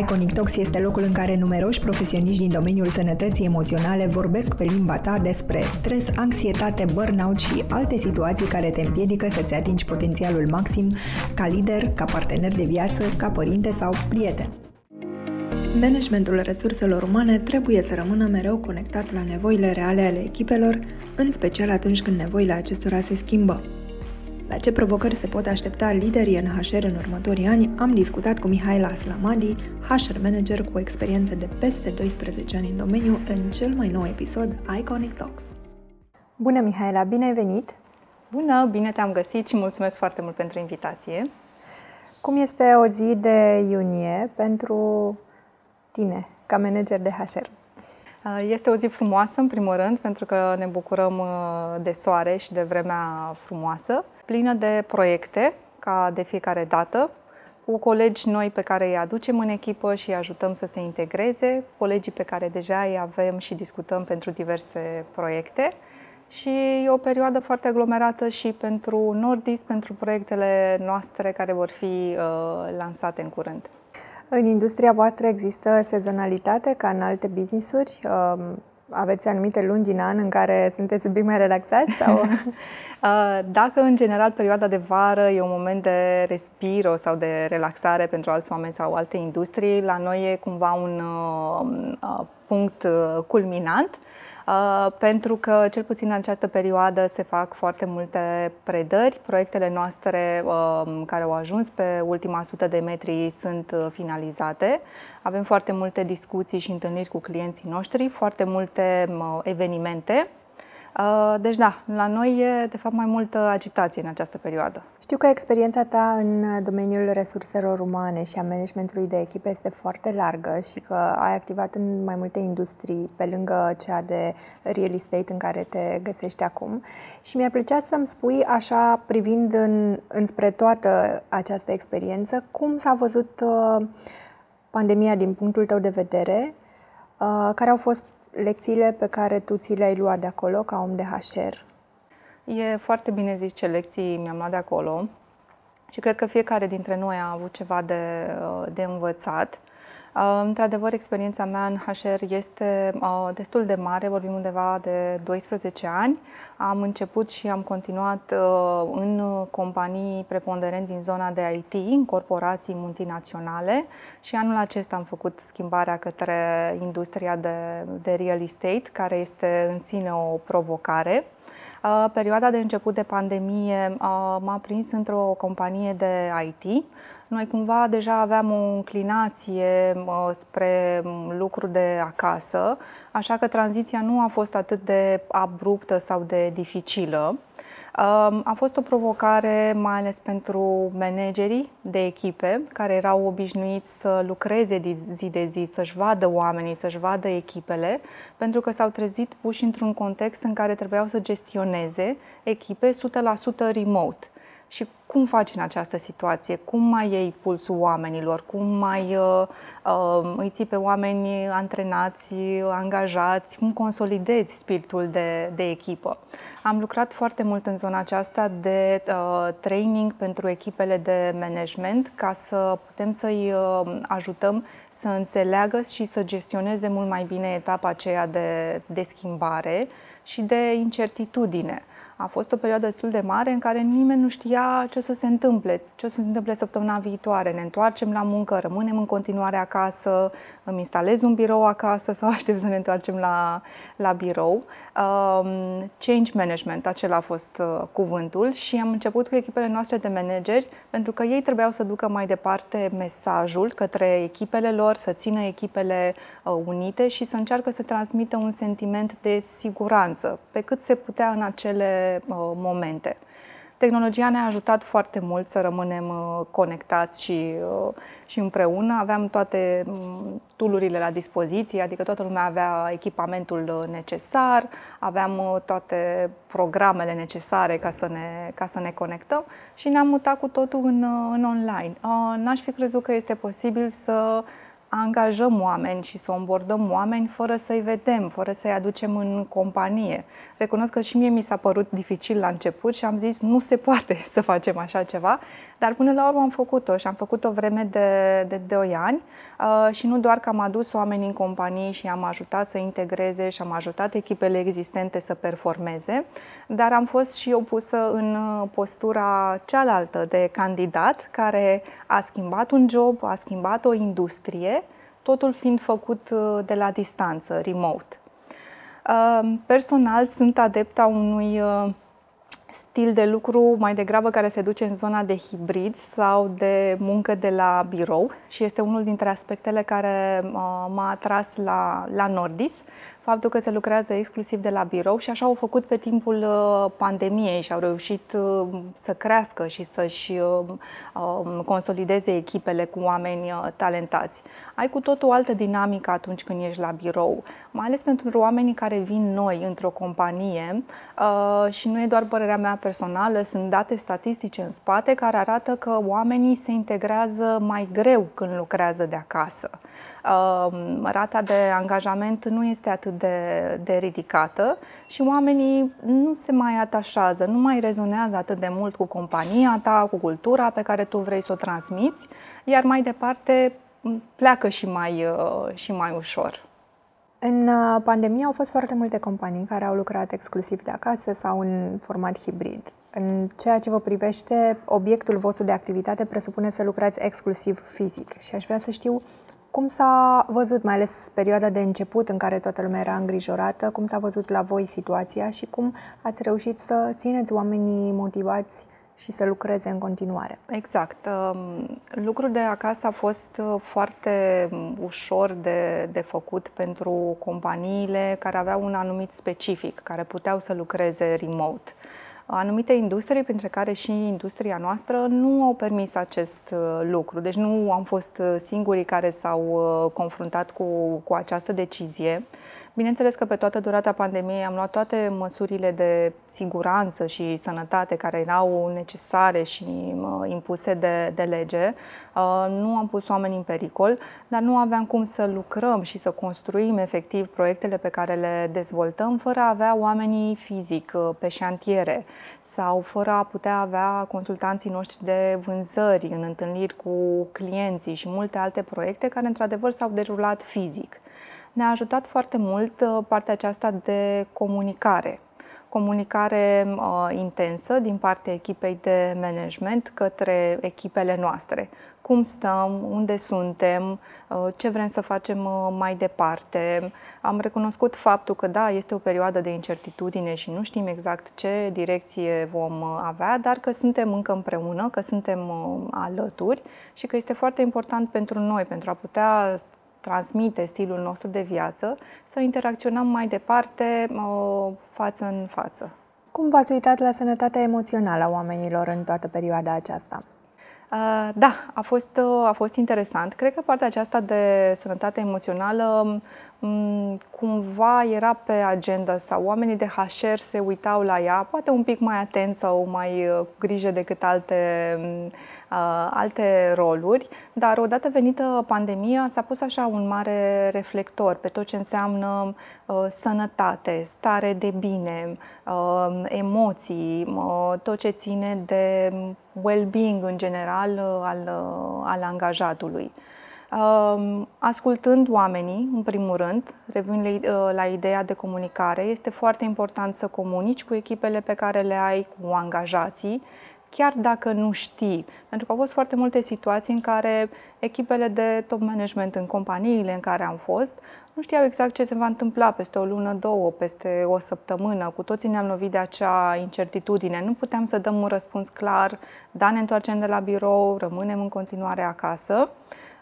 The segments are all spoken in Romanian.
Iconic Talks este locul în care numeroși profesioniști din domeniul sănătății emoționale vorbesc pe limba ta despre stres, anxietate, burnout și alte situații care te împiedică să-ți atingi potențialul maxim ca lider, ca partener de viață, ca părinte sau prieten. Managementul resurselor umane trebuie să rămână mereu conectat la nevoile reale ale echipelor, în special atunci când nevoile acestora se schimbă. La ce provocări se pot aștepta liderii în HR în următorii ani, am discutat cu Mihaela Aslamadi, HR manager cu o experiență de peste 12 ani în domeniu, în cel mai nou episod Iconic Talks. Bună, Mihaela, bine ai venit! Bună, bine te-am găsit și mulțumesc foarte mult pentru invitație. Cum este o zi de iunie pentru tine, ca manager de HR? Este o zi frumoasă, în primul rând, pentru că ne bucurăm uh, de soare și de vremea frumoasă plină de proiecte, ca de fiecare dată, cu colegi noi pe care îi aducem în echipă și îi ajutăm să se integreze, colegii pe care deja îi avem și discutăm pentru diverse proiecte. Și e o perioadă foarte aglomerată și pentru Nordis, pentru proiectele noastre care vor fi uh, lansate în curând. În industria voastră există sezonalitate ca în alte business-uri? Uh, aveți anumite luni din an în care sunteți un pic mai relaxați? Sau? Uh, dacă, în general, perioada de vară e un moment de respiro sau de relaxare pentru alți oameni sau alte industrii, la noi e cumva un uh, uh, punct uh, culminant. Uh, pentru că, cel puțin în această perioadă, se fac foarte multe predări. Proiectele noastre uh, care au ajuns pe ultima sută de metri sunt uh, finalizate. Avem foarte multe discuții și întâlniri cu clienții noștri, foarte multe uh, evenimente Uh, deci da, la noi e de fapt mai multă agitație în această perioadă. Știu că experiența ta în domeniul resurselor umane și a managementului de echipe este foarte largă și că ai activat în mai multe industrii pe lângă cea de real estate în care te găsești acum și mi-ar plăcea să-mi spui așa, privind în, înspre toată această experiență, cum s-a văzut uh, pandemia din punctul tău de vedere, uh, care au fost lecțiile pe care tu ți le-ai luat de acolo ca om de HR? E foarte bine zis ce lecții mi-am luat de acolo și cred că fiecare dintre noi a avut ceva de, de învățat. Într-adevăr, experiența mea în HR este destul de mare, vorbim undeva de 12 ani. Am început și am continuat în companii preponderent din zona de IT, în corporații multinaționale și anul acesta am făcut schimbarea către industria de, de real estate, care este în sine o provocare. Perioada de început de pandemie m-a prins într-o companie de IT, noi cumva deja aveam o inclinație spre lucru de acasă, așa că tranziția nu a fost atât de abruptă sau de dificilă. A fost o provocare mai ales pentru managerii de echipe care erau obișnuiți să lucreze zi de zi, să-și vadă oamenii, să-și vadă echipele, pentru că s-au trezit puși într-un context în care trebuiau să gestioneze echipe 100% remote. Și cum faci în această situație? Cum mai iei pulsul oamenilor? Cum mai uh, uh, îi ții pe oameni antrenați, angajați? Cum consolidezi spiritul de, de echipă? Am lucrat foarte mult în zona aceasta de uh, training pentru echipele de management ca să putem să-i uh, ajutăm să înțeleagă și să gestioneze mult mai bine etapa aceea de, de schimbare și de incertitudine. A fost o perioadă destul de mare în care nimeni nu știa ce o să se întâmple, ce o să se întâmple săptămâna viitoare. Ne întoarcem la muncă, rămânem în continuare acasă, îmi instalez un birou acasă sau aștept să ne întoarcem la, la birou. Um, change management, acela a fost uh, cuvântul și am început cu echipele noastre de manageri pentru că ei trebuiau să ducă mai departe mesajul către echipele lor, să țină echipele uh, unite și să încearcă să transmită un sentiment de siguranță pe cât se putea în acele uh, momente. Tehnologia ne-a ajutat foarte mult să rămânem uh, conectați și, uh, și împreună. Aveam toate mm, tulurile la dispoziție, adică toată lumea avea echipamentul uh, necesar, aveam toate programele necesare ca să ne, ca să ne conectăm și ne-am mutat cu totul în, în online. N-aș fi crezut că este posibil să angajăm oameni și să onboardăm oameni fără să-i vedem, fără să-i aducem în companie. Recunosc că și mie mi s-a părut dificil la început și am zis nu se poate să facem așa ceva, dar până la urmă am făcut-o și am făcut-o vreme de, de 2 ani uh, și nu doar că am adus oameni în companie și am ajutat să integreze și am ajutat echipele existente să performeze, dar am fost și eu pusă în uh, postura cealaltă de candidat care a schimbat un job, a schimbat o industrie, totul fiind făcut uh, de la distanță, remote. Personal sunt adepta unui stil de lucru mai degrabă care se duce în zona de hibrid sau de muncă de la birou și este unul dintre aspectele care m-a atras la, la Nordis faptul că se lucrează exclusiv de la birou și așa au făcut pe timpul uh, pandemiei și au reușit uh, să crească și să-și uh, um, consolideze echipele cu oameni talentați. Ai cu tot o altă dinamică atunci când ești la birou, mai ales pentru oamenii care vin noi într-o companie și nu e doar părerea mea personală, sunt date statistice în spate care arată că oamenii se integrează mai greu când lucrează de acasă. Rata de angajament nu este atât de, de ridicată și oamenii nu se mai atașează, nu mai rezonează atât de mult cu compania ta, cu cultura pe care tu vrei să o transmiți, iar mai departe pleacă și mai, uh, și mai ușor. În uh, pandemie au fost foarte multe companii care au lucrat exclusiv de acasă sau în format hibrid. În ceea ce vă privește, obiectul vostru de activitate presupune să lucrați exclusiv fizic și aș vrea să știu cum s-a văzut, mai ales perioada de început în care toată lumea era îngrijorată, cum s-a văzut la voi situația și cum ați reușit să țineți oamenii motivați și să lucreze în continuare? Exact. Um, lucrul de acasă a fost uh, foarte um, ușor de, de făcut pentru companiile care aveau un anumit specific, care puteau să lucreze remote. Anumite industrii, printre care și industria noastră, nu au permis acest uh, lucru. Deci nu am fost uh, singurii care s-au uh, confruntat cu, cu această decizie. Bineînțeles că pe toată durata pandemiei am luat toate măsurile de siguranță și sănătate care erau necesare și impuse de, de lege. Nu am pus oamenii în pericol, dar nu aveam cum să lucrăm și să construim efectiv proiectele pe care le dezvoltăm fără a avea oamenii fizic pe șantiere sau fără a putea avea consultanții noștri de vânzări în întâlniri cu clienții și multe alte proiecte care într-adevăr s-au derulat fizic ne-a ajutat foarte mult uh, partea aceasta de comunicare. Comunicare uh, intensă din partea echipei de management către echipele noastre. Cum stăm, unde suntem, uh, ce vrem să facem uh, mai departe. Am recunoscut faptul că da, este o perioadă de incertitudine și nu știm exact ce direcție vom avea, dar că suntem încă împreună, că suntem alături și că este foarte important pentru noi, pentru a putea transmite stilul nostru de viață, să interacționăm mai departe față în față. Cum v-ați uitat la sănătatea emoțională a oamenilor în toată perioada aceasta? Da, a fost, a fost interesant. Cred că partea aceasta de sănătate emoțională cumva era pe agenda sau oamenii de HR se uitau la ea, poate un pic mai atent sau mai uh, cu grijă decât alte, uh, alte roluri, dar odată venită pandemia s-a pus așa un mare reflector pe tot ce înseamnă uh, sănătate, stare de bine, uh, emoții, uh, tot ce ține de well-being în general uh, al, uh, al angajatului. Ascultând oamenii, în primul rând, revin la, la ideea de comunicare, este foarte important să comunici cu echipele pe care le ai, cu angajații, chiar dacă nu știi. Pentru că au fost foarte multe situații în care echipele de top management în companiile în care am fost nu știau exact ce se va întâmpla peste o lună, două, peste o săptămână. Cu toții ne-am lovit de acea incertitudine. Nu puteam să dăm un răspuns clar, da, ne întoarcem de la birou, rămânem în continuare acasă.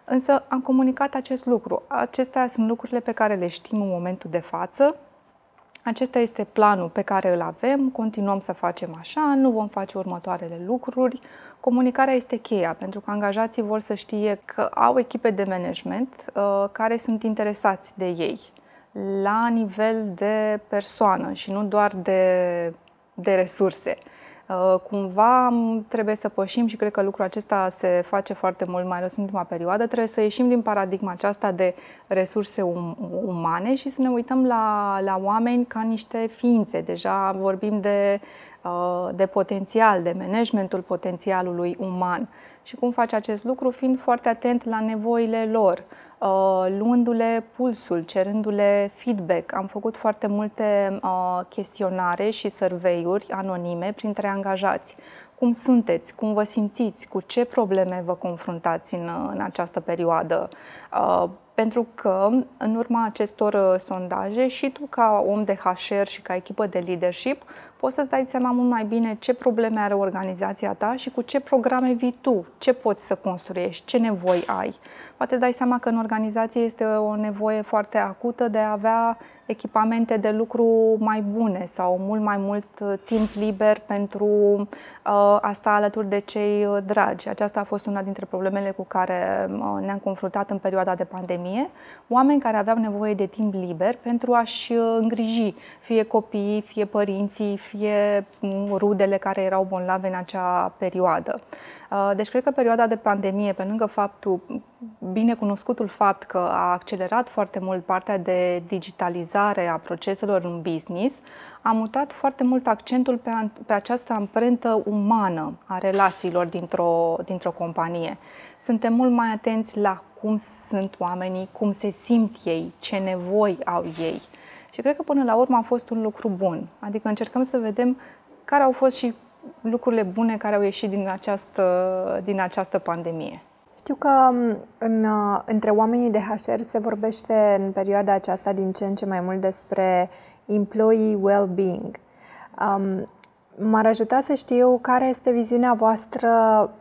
Însă am comunicat acest lucru. Acestea sunt lucrurile pe care le știm în momentul de față. Acesta este planul pe care îl avem, continuăm să facem așa, nu vom face următoarele lucruri. Comunicarea este cheia, pentru că angajații vor să știe că au echipe de management uh, care sunt interesați de ei la nivel de persoană și nu doar de, de resurse. Uh, cumva trebuie să pășim și cred că lucrul acesta se face foarte mult, mai ales în ultima perioadă, trebuie să ieșim din paradigma aceasta de resurse um, umane și să ne uităm la, la oameni ca niște ființe. Deja vorbim de, uh, de potențial, de managementul potențialului uman. Și cum face acest lucru? Fiind foarte atent la nevoile lor Uh, luându-le pulsul, cerându-le feedback. Am făcut foarte multe uh, chestionare și survey-uri anonime printre angajați. Cum sunteți? Cum vă simțiți? Cu ce probleme vă confruntați în, în această perioadă? Uh, pentru că, în urma acestor sondaje, și tu, ca om de HR și ca echipă de leadership, poți să-ți dai seama mult mai bine ce probleme are organizația ta și cu ce programe vii tu, ce poți să construiești, ce nevoi ai. Poate dai seama că în organizație este o nevoie foarte acută de a avea echipamente de lucru mai bune sau mult mai mult uh, timp liber pentru uh, a sta alături de cei uh, dragi. Aceasta a fost una dintre problemele cu care ne-am confruntat în perioada de pandemie. Oameni care aveau nevoie de timp liber pentru a-și îngriji fie copiii, fie părinții, fie mm, rudele care erau bolnavi în acea perioadă. Deci cred că perioada de pandemie, pe lângă faptul, binecunoscutul fapt că a accelerat foarte mult partea de digitalizare a proceselor în business, a mutat foarte mult accentul pe, pe această amprentă umană a relațiilor dintr-o, dintr-o companie. Suntem mult mai atenți la cum sunt oamenii, cum se simt ei, ce nevoi au ei. Și cred că până la urmă a fost un lucru bun. Adică încercăm să vedem care au fost și lucrurile bune care au ieșit din această, din această pandemie. Știu că în, între oamenii de HR se vorbește în perioada aceasta din ce în ce mai mult despre employee well-being. Um, m-ar ajuta să știu care este viziunea voastră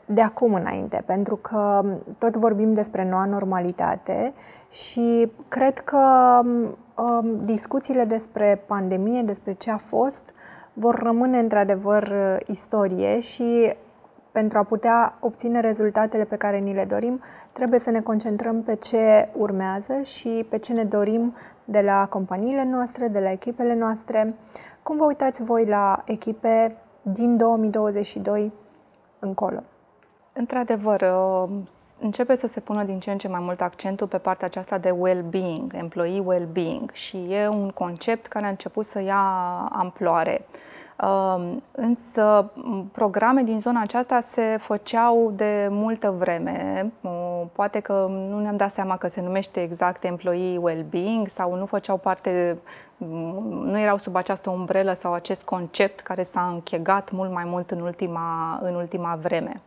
de acum înainte, pentru că tot vorbim despre noua normalitate și cred că um, discuțiile despre pandemie, despre ce a fost, vor rămâne într-adevăr uh, istorie și pentru a putea obține rezultatele pe care ni le dorim, trebuie să ne concentrăm pe ce urmează și pe ce ne dorim de la companiile noastre, de la echipele noastre. Cum vă uitați voi la echipe din 2022 încolo? Într-adevăr, uh, începe să se pună din ce în ce mai mult accentul pe partea aceasta de well-being, employee well-being și e un concept care a început să ia amploare. Um, însă programe din zona aceasta se făceau de multă vreme. Uh, poate că nu ne-am dat seama că se numește exact Employee Well-being sau nu făceau parte, nu erau sub această umbrelă sau acest concept care s-a închegat mult mai mult în ultima, în ultima vreme.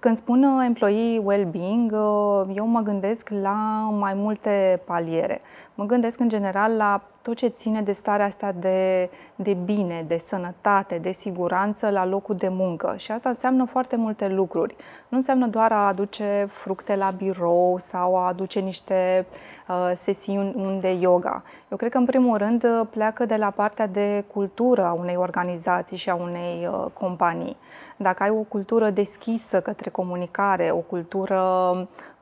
Când spun uh, employee well-being, uh, eu mă gândesc la mai multe paliere. Mă gândesc în general la tot ce ține de starea asta de, de bine, de sănătate, de siguranță la locul de muncă. Și asta înseamnă foarte multe lucruri. Nu înseamnă doar a aduce fructe la birou sau a aduce niște uh, sesiuni de yoga. Eu cred că, în primul rând, pleacă de la partea de cultură a unei organizații și a unei uh, companii. Dacă ai o cultură deschisă către comunicare, o cultură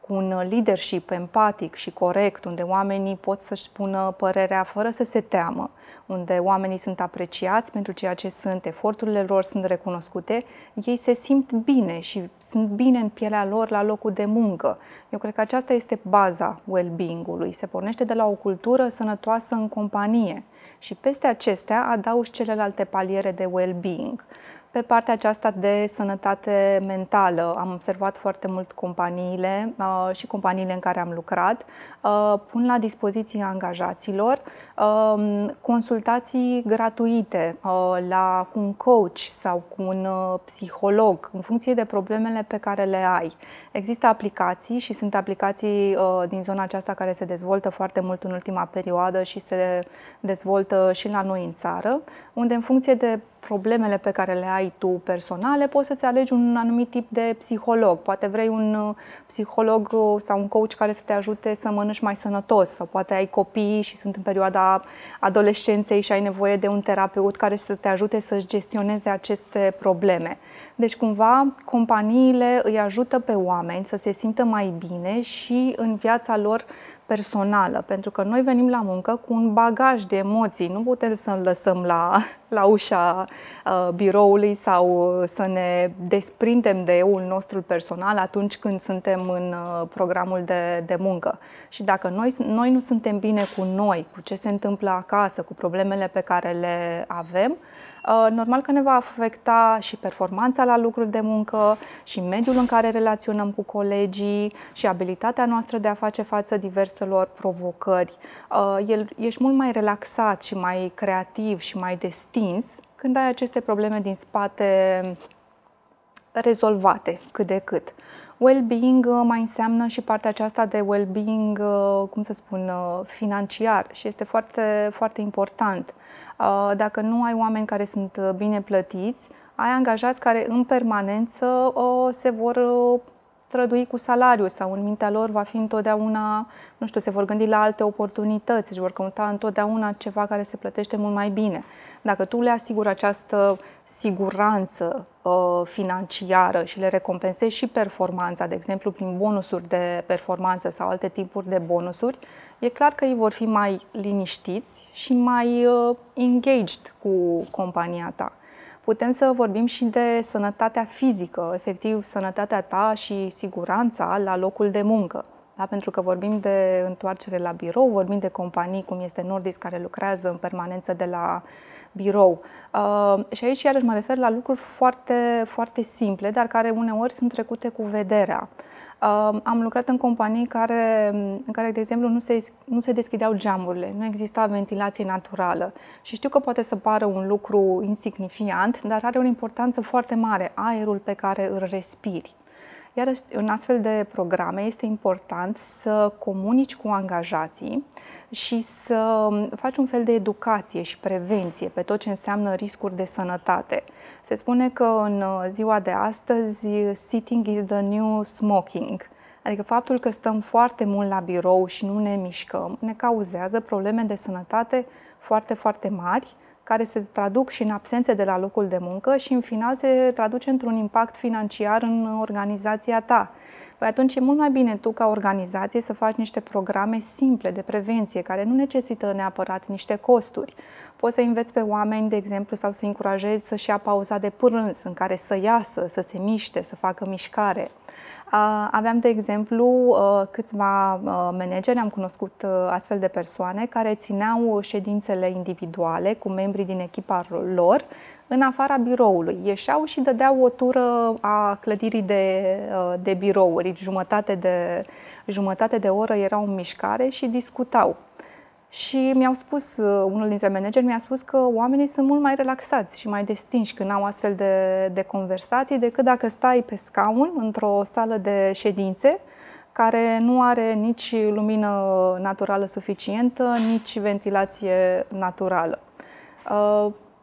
un leadership empatic și corect, unde oamenii pot să-și spună părerea fără să se teamă, unde oamenii sunt apreciați pentru ceea ce sunt, eforturile lor sunt recunoscute, ei se simt bine și sunt bine în pielea lor la locul de muncă. Eu cred că aceasta este baza well-being-ului. Se pornește de la o cultură sănătoasă în companie și peste acestea adaugi celelalte paliere de well-being. Pe partea aceasta de sănătate mentală am observat foarte mult companiile uh, și companiile în care am lucrat uh, pun la dispoziție angajaților uh, consultații gratuite uh, la cu un coach sau cu un uh, psiholog în funcție de problemele pe care le ai. Există aplicații și sunt aplicații uh, din zona aceasta care se dezvoltă foarte mult în ultima perioadă și se dezvoltă și la noi în țară, unde în funcție de problemele pe care le ai tu personale, poți să-ți alegi un anumit tip de psiholog. Poate vrei un uh, psiholog uh, sau un coach care să te ajute să mănânci mai sănătos sau poate ai copii și sunt în perioada adolescenței și ai nevoie de un terapeut care să te ajute să-și gestioneze aceste probleme. Deci, cumva, companiile îi ajută pe oameni să se simtă mai bine și în viața lor personală, pentru că noi venim la muncă cu un bagaj de emoții, nu putem să-l lăsăm la, la ușa uh, biroului sau să ne desprindem de eul nostru personal atunci când suntem în uh, programul de, de muncă. Și dacă noi, noi nu suntem bine cu noi, cu ce se întâmplă acasă, cu problemele pe care le avem, Uh, normal că ne va afecta și performanța la lucruri de muncă, și mediul în care relaționăm cu colegii, și abilitatea noastră de a face față diverselor provocări. Uh, ești mult mai relaxat și mai creativ și mai destins când ai aceste probleme din spate rezolvate cât de cât. Well-being uh, mai înseamnă și partea aceasta de well-being, cum să spun, financiar și este foarte, foarte important. Uh, dacă nu ai oameni care sunt uh, bine plătiți, ai angajați care în permanență uh, se vor strădui cu salariu sau în mintea lor va fi întotdeauna, nu știu, se vor gândi la alte oportunități, își vor căuta întotdeauna ceva care se plătește mult mai bine. Dacă tu le asiguri această siguranță uh, financiară și le recompensezi și performanța, de exemplu prin bonusuri de performanță sau alte tipuri de bonusuri, e clar că ei vor fi mai liniștiți și mai uh, engaged cu compania ta. Putem să vorbim și de sănătatea fizică, efectiv sănătatea ta și siguranța la locul de muncă. Da? Pentru că vorbim de întoarcere la birou, vorbim de companii cum este Nordis care lucrează în permanență de la birou. Uh, și aici iarăși mă refer la lucruri foarte, foarte simple, dar care uneori sunt trecute cu vederea. Am lucrat în companii care, în care, de exemplu, nu se, nu se deschideau geamurile, nu exista ventilație naturală. Și știu că poate să pară un lucru insignifiant, dar are o importanță foarte mare, aerul pe care îl respiri. Iar în astfel de programe este important să comunici cu angajații și să faci un fel de educație și prevenție pe tot ce înseamnă riscuri de sănătate. Se spune că în ziua de astăzi sitting is the new smoking. Adică faptul că stăm foarte mult la birou și nu ne mișcăm ne cauzează probleme de sănătate foarte, foarte mari care se traduc și în absențe de la locul de muncă și în final se traduce într-un impact financiar în organizația ta. Păi atunci e mult mai bine tu ca organizație să faci niște programe simple de prevenție care nu necesită neapărat niște costuri. Poți să înveți pe oameni, de exemplu, sau să încurajezi să-și ia pauza de prânz în care să iasă, să se miște, să facă mișcare. Aveam, de exemplu, uh, câțiva uh, manageri, am cunoscut uh, astfel de persoane care țineau ședințele individuale cu membrii din echipa lor în afara biroului. Ieșeau și dădeau o tură a clădirii de, de birouri, jumătate de, jumătate de oră erau în mișcare și discutau. Și mi-au spus, uh, unul dintre manageri mi-a spus că oamenii sunt mult mai relaxați și mai destinși când au astfel de, de conversații decât dacă stai pe scaun într-o sală de ședințe care nu are nici lumină naturală suficientă, nici ventilație naturală.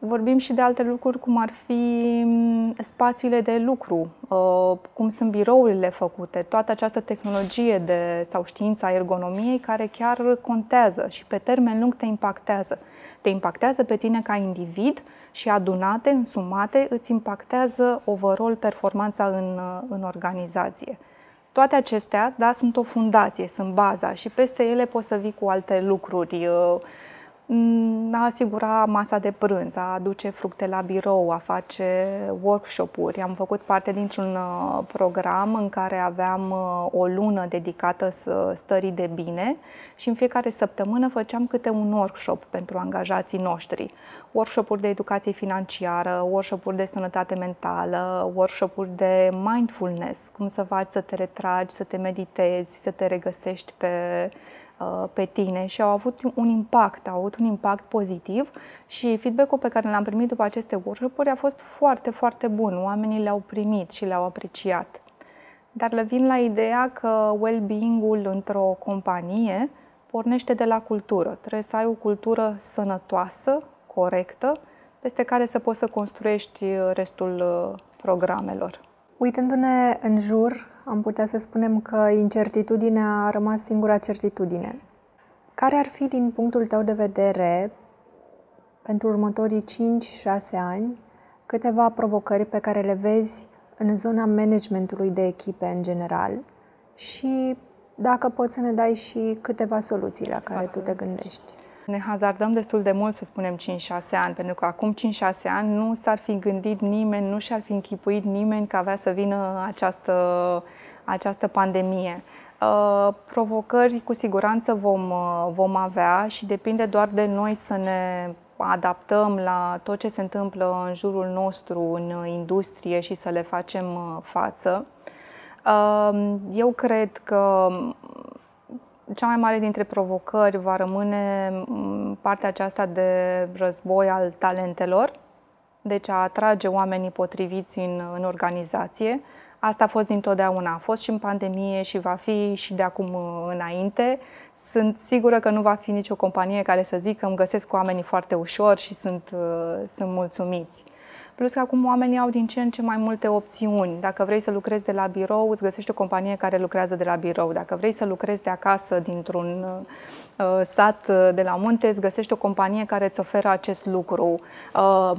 Uh, Vorbim și de alte lucruri, cum ar fi mm, spațiile de lucru, uh, cum sunt birourile făcute, toată această tehnologie de, sau știința ergonomiei care chiar contează și pe termen lung te impactează. Te impactează pe tine ca individ și adunate, însumate, îți impactează overall performanța în, în organizație. Toate acestea, da, sunt o fundație, sunt baza și peste ele poți să vii cu alte lucruri, uh, Mm, a asigura masa de prânz, a aduce fructe la birou, a face workshop-uri. Am făcut parte dintr-un uh, program în care aveam uh, o lună dedicată stării de bine și în fiecare săptămână făceam câte un workshop pentru angajații noștri. Workshop-uri de educație financiară, workshop-uri de sănătate mentală, workshop-uri de mindfulness, cum să faci să te retragi, să te meditezi, să te regăsești pe Uh, pe tine și au avut un impact, au avut un impact pozitiv și feedback-ul pe care l-am primit după aceste workshop-uri a fost foarte, foarte bun. Oamenii le-au primit și le-au apreciat. Dar le vin la ideea că well-being-ul într-o companie pornește de la cultură. Trebuie să ai o cultură sănătoasă, corectă, peste care să poți să construiești restul uh, programelor. Uitându-ne în jur, am putea să spunem că incertitudinea a rămas singura certitudine. Care ar fi, din punctul tău de vedere, pentru următorii 5-6 ani, câteva provocări pe care le vezi în zona managementului de echipe în general și Dacă poți să ne dai și câteva soluții la care Asta tu te gândești. Ne hazardăm destul de mult să spunem 5-6 ani, pentru că acum 5-6 ani nu s-ar fi gândit nimeni, nu și-ar fi închipuit nimeni că avea să vină această, această pandemie. Uh, provocări cu siguranță vom, uh, vom avea și depinde doar de noi să ne adaptăm la tot ce se întâmplă în jurul nostru, în industrie și să le facem uh, față. Eu cred că cea mai mare dintre provocări va rămâne mm, partea aceasta de război al talentelor, deci a atrage oamenii potriviți în, în organizație. Asta a fost dintotdeauna, a fost și în pandemie și va fi și de acum înainte. Sunt sigură că nu va fi nicio companie care să zică că îmi găsesc oamenii foarte ușor și sunt, sunt mulțumiți. Plus că acum oamenii au din ce în ce mai multe opțiuni. Dacă vrei să lucrezi de la birou, îți găsești o companie care lucrează de la birou. Dacă vrei să lucrezi de acasă, dintr-un uh, sat uh, de la munte, îți găsești o companie care îți oferă acest lucru. Uh,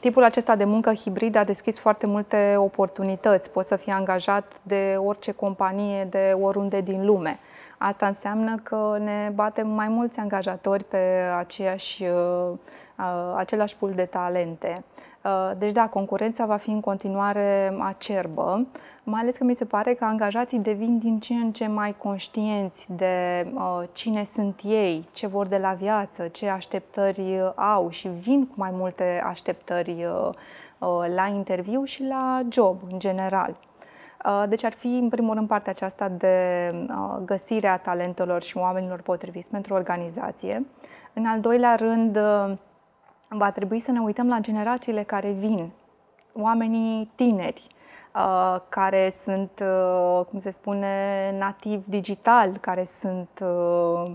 tipul acesta de muncă hibrid a deschis foarte multe oportunități. Poți să fii angajat de orice companie, de oriunde din lume. Asta înseamnă că ne batem mai mulți angajatori pe aceeași, uh, uh, același pool de talente. Uh, deci da, concurența va fi în continuare acerbă, mai ales că mi se pare că angajații devin din ce în ce mai conștienți de uh, cine sunt ei, ce vor de la viață, ce așteptări au și vin cu mai multe așteptări uh, la interviu și la job în general. Deci ar fi, în primul rând, partea aceasta de găsirea talentelor și oamenilor potriviți pentru organizație. În al doilea rând, va trebui să ne uităm la generațiile care vin, oamenii tineri, uh, care sunt, uh, cum se spune, nativ digital, care sunt uh,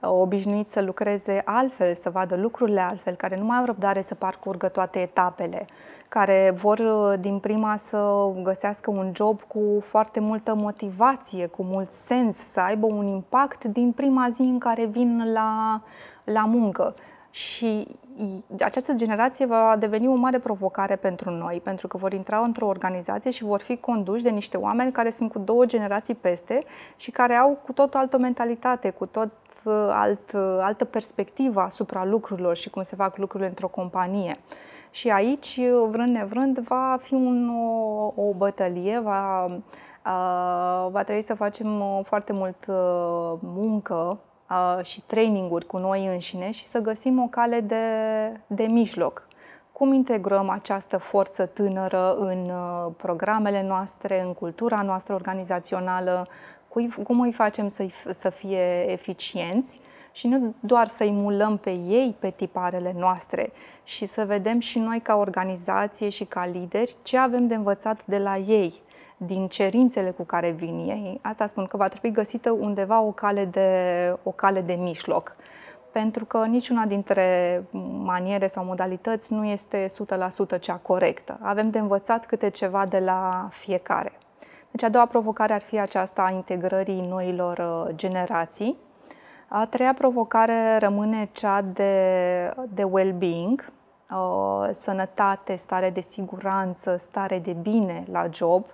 obișnuiți să lucreze altfel, să vadă lucrurile altfel, care nu mai au răbdare să parcurgă toate etapele, care vor din prima să găsească un job cu foarte multă motivație, cu mult sens, să aibă un impact din prima zi în care vin la, la muncă. Și această generație va deveni o mare provocare pentru noi, pentru că vor intra într-o organizație și vor fi conduși de niște oameni care sunt cu două generații peste și care au cu tot o altă mentalitate, cu tot uh, alt, uh, altă perspectivă asupra lucrurilor și cum se fac lucrurile într-o companie. Și aici, vrând nevrând, va fi un, o, o bătălie, va, uh, va trebui să facem foarte mult muncă și traininguri cu noi înșine și să găsim o cale de, de mijloc. Cum integrăm această forță tânără în uh, programele noastre, în cultura noastră organizațională, cum îi facem să, să fie eficienți? Și nu doar să imulăm pe ei pe tiparele noastre și să vedem și noi ca organizație și ca lideri ce avem de învățat de la ei din cerințele cu care vin ei. Asta spun că va trebui găsită undeva o cale de, o cale de mijloc. Pentru că niciuna dintre maniere sau modalități nu este 100% cea corectă. Avem de învățat câte ceva de la fiecare. Deci a doua provocare ar fi aceasta a integrării noilor uh, generații. A treia provocare rămâne cea de, de well-being, uh, sănătate, stare de siguranță, stare de bine la job,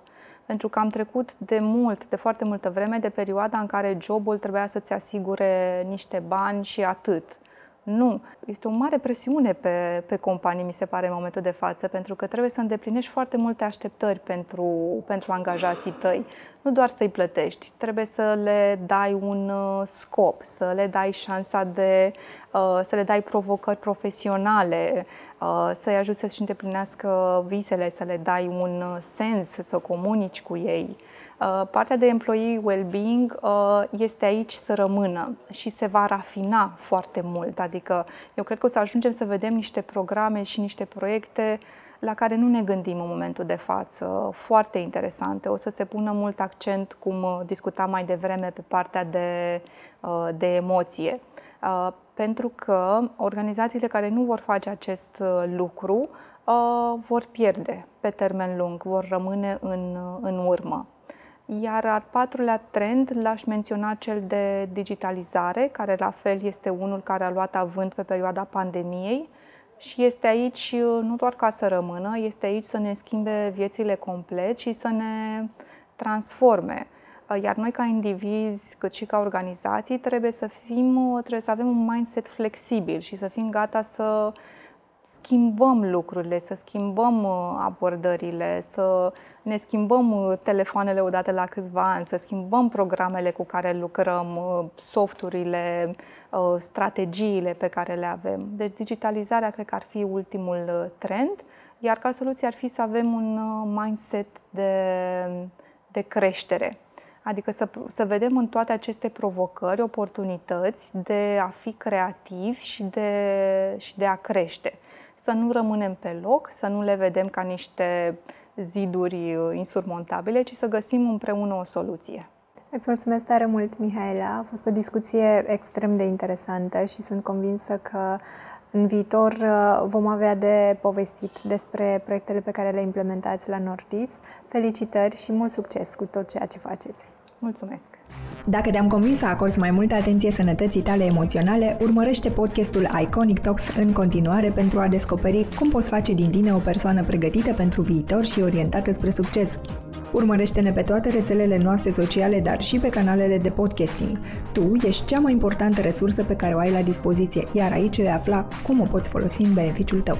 pentru că am trecut de mult, de foarte multă vreme, de perioada în care jobul trebuia să-ți asigure niște bani și atât. Nu. Este o mare presiune pe, pe companii, mi se pare, în momentul de față, pentru că trebuie să îndeplinești foarte multe așteptări pentru, pentru angajații tăi. Nu doar să-i plătești, trebuie să le dai un uh, scop, să le dai șansa de uh, să le dai provocări profesionale, uh, să-i ajuți să-și îndeplinească visele, să le dai un sens, să comunici cu ei. Uh, partea de employee well-being uh, este aici să rămână și se va rafina foarte mult. Adică eu cred că o să ajungem să vedem niște programe și niște proiecte la care nu ne gândim în momentul de față, foarte interesante. O să se pună mult accent, cum uh, discutam mai devreme, pe partea de, de emoție. Pentru că organizațiile care nu vor face acest lucru vor pierde pe termen lung, vor rămâne în, în urmă. Iar al patrulea trend l-aș menționa cel de digitalizare, care la fel este unul care a luat avânt pe perioada pandemiei și este aici nu doar ca să rămână, este aici să ne schimbe viețile complet și să ne transforme. Iar noi ca indivizi, cât și ca organizații, trebuie să fim, trebuie să avem un mindset flexibil și să fim gata să schimbăm lucrurile, să schimbăm uh, abordările, să ne schimbăm uh, telefoanele odată la câțiva ani, să schimbăm programele cu care lucrăm, uh, softurile, strategiile pe care le avem. Deci digitalizarea cred că ar fi ultimul trend, iar ca soluție ar fi să avem un mindset de, de creștere. Adică să, să vedem în toate aceste provocări oportunități de a fi creativi și de, și de a crește să nu rămânem pe loc, să nu le vedem ca niște ziduri uh, insurmontabile, ci să găsim împreună o soluție. Îți mulțumesc tare mult, Mihaela. A fost o discuție extrem de interesantă și sunt convinsă că în viitor uh, vom avea de povestit despre proiectele pe care le implementați la Nordis. Felicitări și mult succes cu tot ceea ce faceți! Mulțumesc! Dacă te-am convins să acorzi mai multă atenție sănătății tale emoționale, urmărește podcastul Iconic Talks în continuare pentru a descoperi cum poți face din tine o persoană pregătită pentru viitor și orientată spre succes. Urmărește-ne pe toate rețelele noastre sociale, dar și pe canalele de podcasting. Tu ești cea mai importantă resursă pe care o ai la dispoziție, iar aici vei afla cum o poți folosi în beneficiul tău.